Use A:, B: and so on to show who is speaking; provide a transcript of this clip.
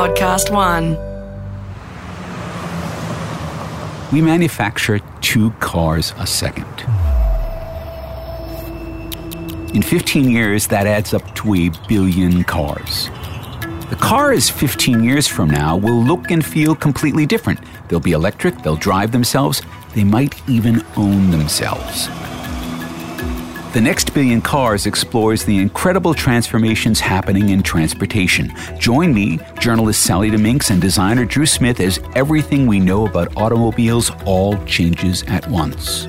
A: Podcast One.
B: We manufacture two cars a second. In 15 years, that adds up to a billion cars. The cars 15 years from now will look and feel completely different. They'll be electric, they'll drive themselves, they might even own themselves. The next billion cars explores the incredible transformations happening in transportation. Join me, journalist Sally Dominguez, and designer Drew Smith as everything we know about automobiles all changes at once.